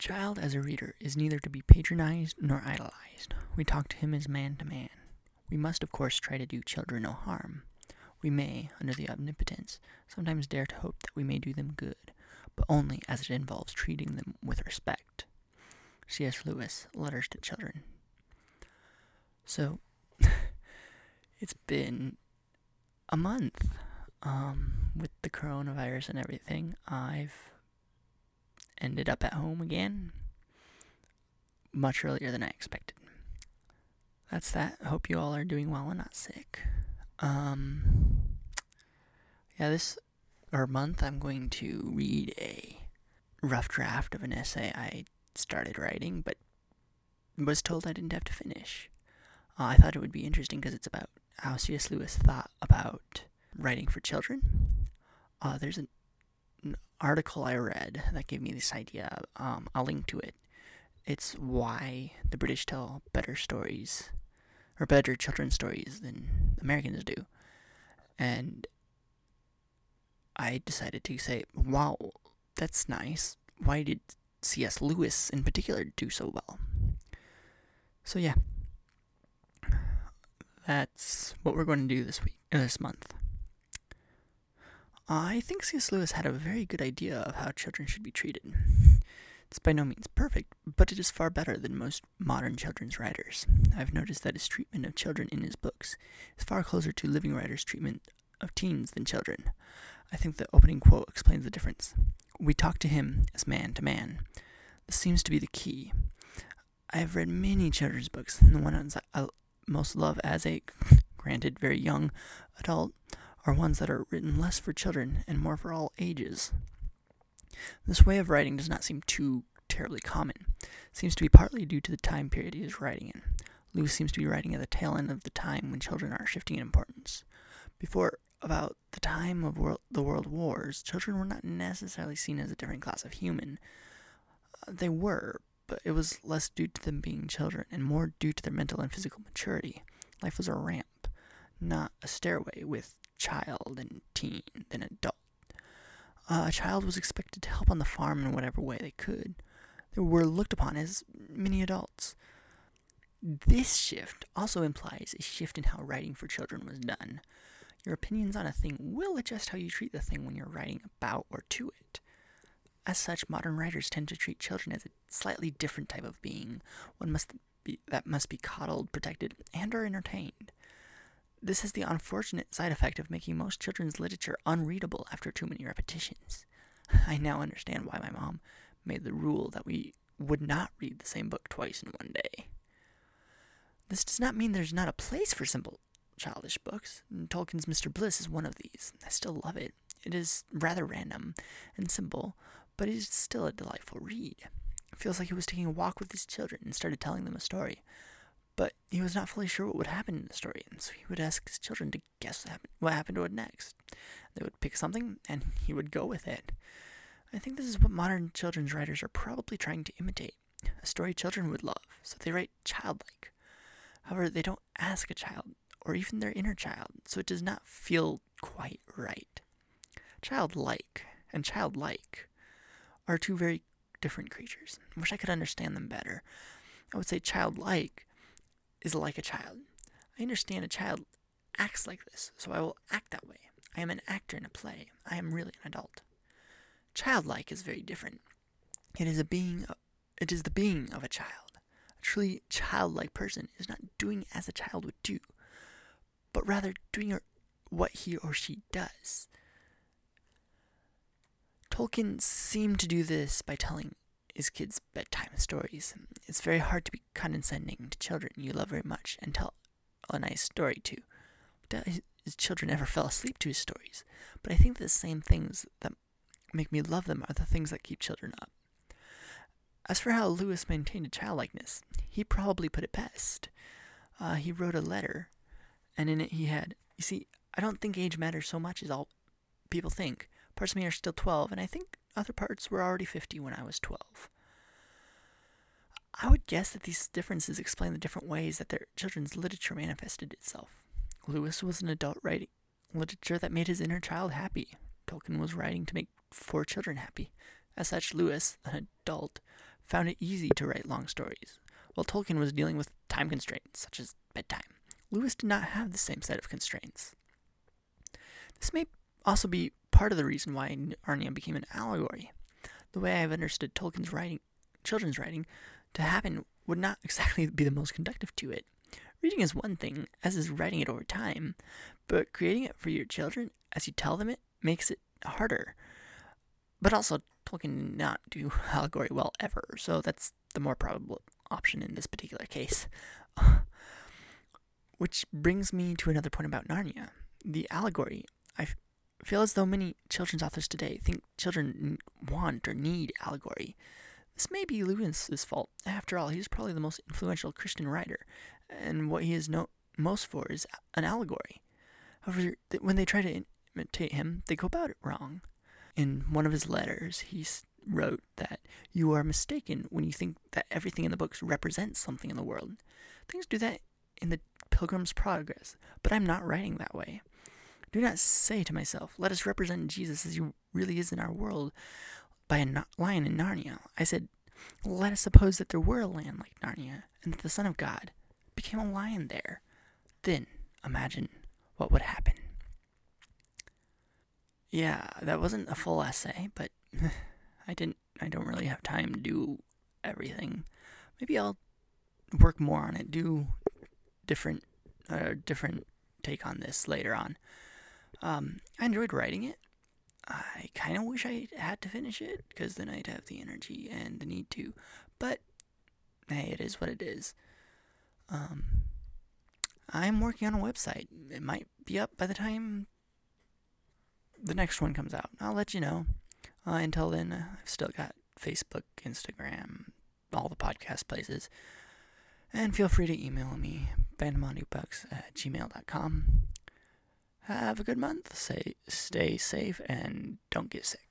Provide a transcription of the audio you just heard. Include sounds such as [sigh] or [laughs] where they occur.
child as a reader is neither to be patronized nor idolized. We talk to him as man to man. We must, of course, try to do children no harm. We may, under the omnipotence, sometimes dare to hope that we may do them good, but only as it involves treating them with respect. C.S. Lewis, Letters to Children. So, [laughs] it's been a month um, with the coronavirus and everything. I've ended up at home again much earlier than I expected. That's that. Hope you all are doing well and not sick. Um, yeah, this or month I'm going to read a rough draft of an essay I started writing, but was told I didn't have to finish. Uh, I thought it would be interesting because it's about how C.S. Lewis thought about writing for children. Uh, there's an, article I read that gave me this idea. Um, I'll link to it. It's why the British tell better stories or better children's stories than Americans do. And I decided to say, wow, that's nice. Why did C.S. Lewis in particular do so well? So, yeah. That's what we're going to do this week, uh, this month. I think C.S. Lewis had a very good idea of how children should be treated. It's by no means perfect, but it is far better than most modern children's writers. I've noticed that his treatment of children in his books is far closer to living writers' treatment of teens than children. I think the opening quote explains the difference. We talk to him as man to man. This seems to be the key. I have read many children's books, and the ones I most love as a, granted, very young adult are ones that are written less for children and more for all ages. This way of writing does not seem too terribly common. It seems to be partly due to the time period he is writing in. Lewis seems to be writing at the tail end of the time when children are shifting in importance. Before about the time of world, the world wars, children were not necessarily seen as a different class of human. Uh, they were, but it was less due to them being children and more due to their mental and physical maturity. Life was a ramp, not a stairway with child and teen, then adult. Uh, a child was expected to help on the farm in whatever way they could. They were looked upon as mini adults. This shift also implies a shift in how writing for children was done. Your opinions on a thing will adjust how you treat the thing when you're writing about or to it. As such, modern writers tend to treat children as a slightly different type of being, one must be, that must be coddled, protected, and or entertained. This has the unfortunate side effect of making most children's literature unreadable after too many repetitions. [laughs] I now understand why my mom made the rule that we would not read the same book twice in one day. This does not mean there's not a place for simple, childish books. Tolkien's Mr. Bliss is one of these. I still love it. It is rather random and simple, but it is still a delightful read. It feels like he was taking a walk with his children and started telling them a story but he was not fully sure what would happen in the story, and so he would ask his children to guess what happened, to it next. They would pick something, and [laughs] he would go with it. I think this is what modern children's writers are probably trying to imitate a story children would love, so they write childlike. However, they don't ask a child, or even their inner child, so it does not feel quite right. Childlike and childlike are two very different creatures. I wish I could understand them better. I would say childlike is like a child. I understand a child acts like this, so I will act that way. I am an actor in a play. I am really an adult. Childlike is very different. It is a being. It is the being of a child. A truly childlike person is not doing as a child would do, but rather doing what he or she does. Tolkien seemed to do this by telling his kids' bedtime stories. It's very hard to be condescending to children you love very much and tell a nice story to. His children never fell asleep to his stories, but I think the same things that make me love them are the things that keep children up. As for how Lewis maintained a childlikeness, he probably put it best. Uh, he wrote a letter, and in it he had, you see, I don't think age matters so much as all people think. Parts of me are still 12, and I think other parts were already 50 when I was 12. I would guess that these differences explain the different ways that their children's literature manifested itself. Lewis was an adult writing literature that made his inner child happy. Tolkien was writing to make four children happy. As such, Lewis, an adult, found it easy to write long stories, while Tolkien was dealing with time constraints, such as bedtime. Lewis did not have the same set of constraints. This may also be part of the reason why Narnia became an allegory. The way I've understood Tolkien's writing, children's writing, to happen would not [laughs] exactly be the most conductive to it. Reading is one thing, as is writing it over time, but creating it for your children as you tell them it makes it harder. But also, Tolkien did not do [laughs] allegory well ever, so that's the more probable option in this particular case. [laughs] Which brings me to another point about Narnia. The allegory. I feel as though many children's authors today think children want or need allegory. This may be Lewis's fault. After all, he's probably the most influential Christian writer, and what he is known most for is an allegory. However, when they try to imitate him, they go about it wrong. In one of his letters, he wrote that you are mistaken when you think that everything in the books represents something in the world. Things do that in the Pilgrim's Progress, but I'm not writing that way. Do not say to myself, let us represent Jesus as he really is in our world by a lion in Narnia. I said, let us suppose that there were a land like Narnia, and that the Son of God became a lion there. Then imagine what would happen. Yeah, that wasn't a full essay, but [laughs] I didn't I don't really have time to do everything. Maybe I'll work more on it, do different uh, different take on this later on. Um, I enjoyed writing it. I kind of wish I had to finish it because then I'd have the energy and the need to. But hey, it is what it is. Um, I'm working on a website. It might be up by the time the next one comes out. I'll let you know. Uh, until then, uh, I've still got Facebook, Instagram, all the podcast places. And feel free to email me, bandamondubucks at gmail.com. Have a good month. Say, stay safe and don't get sick.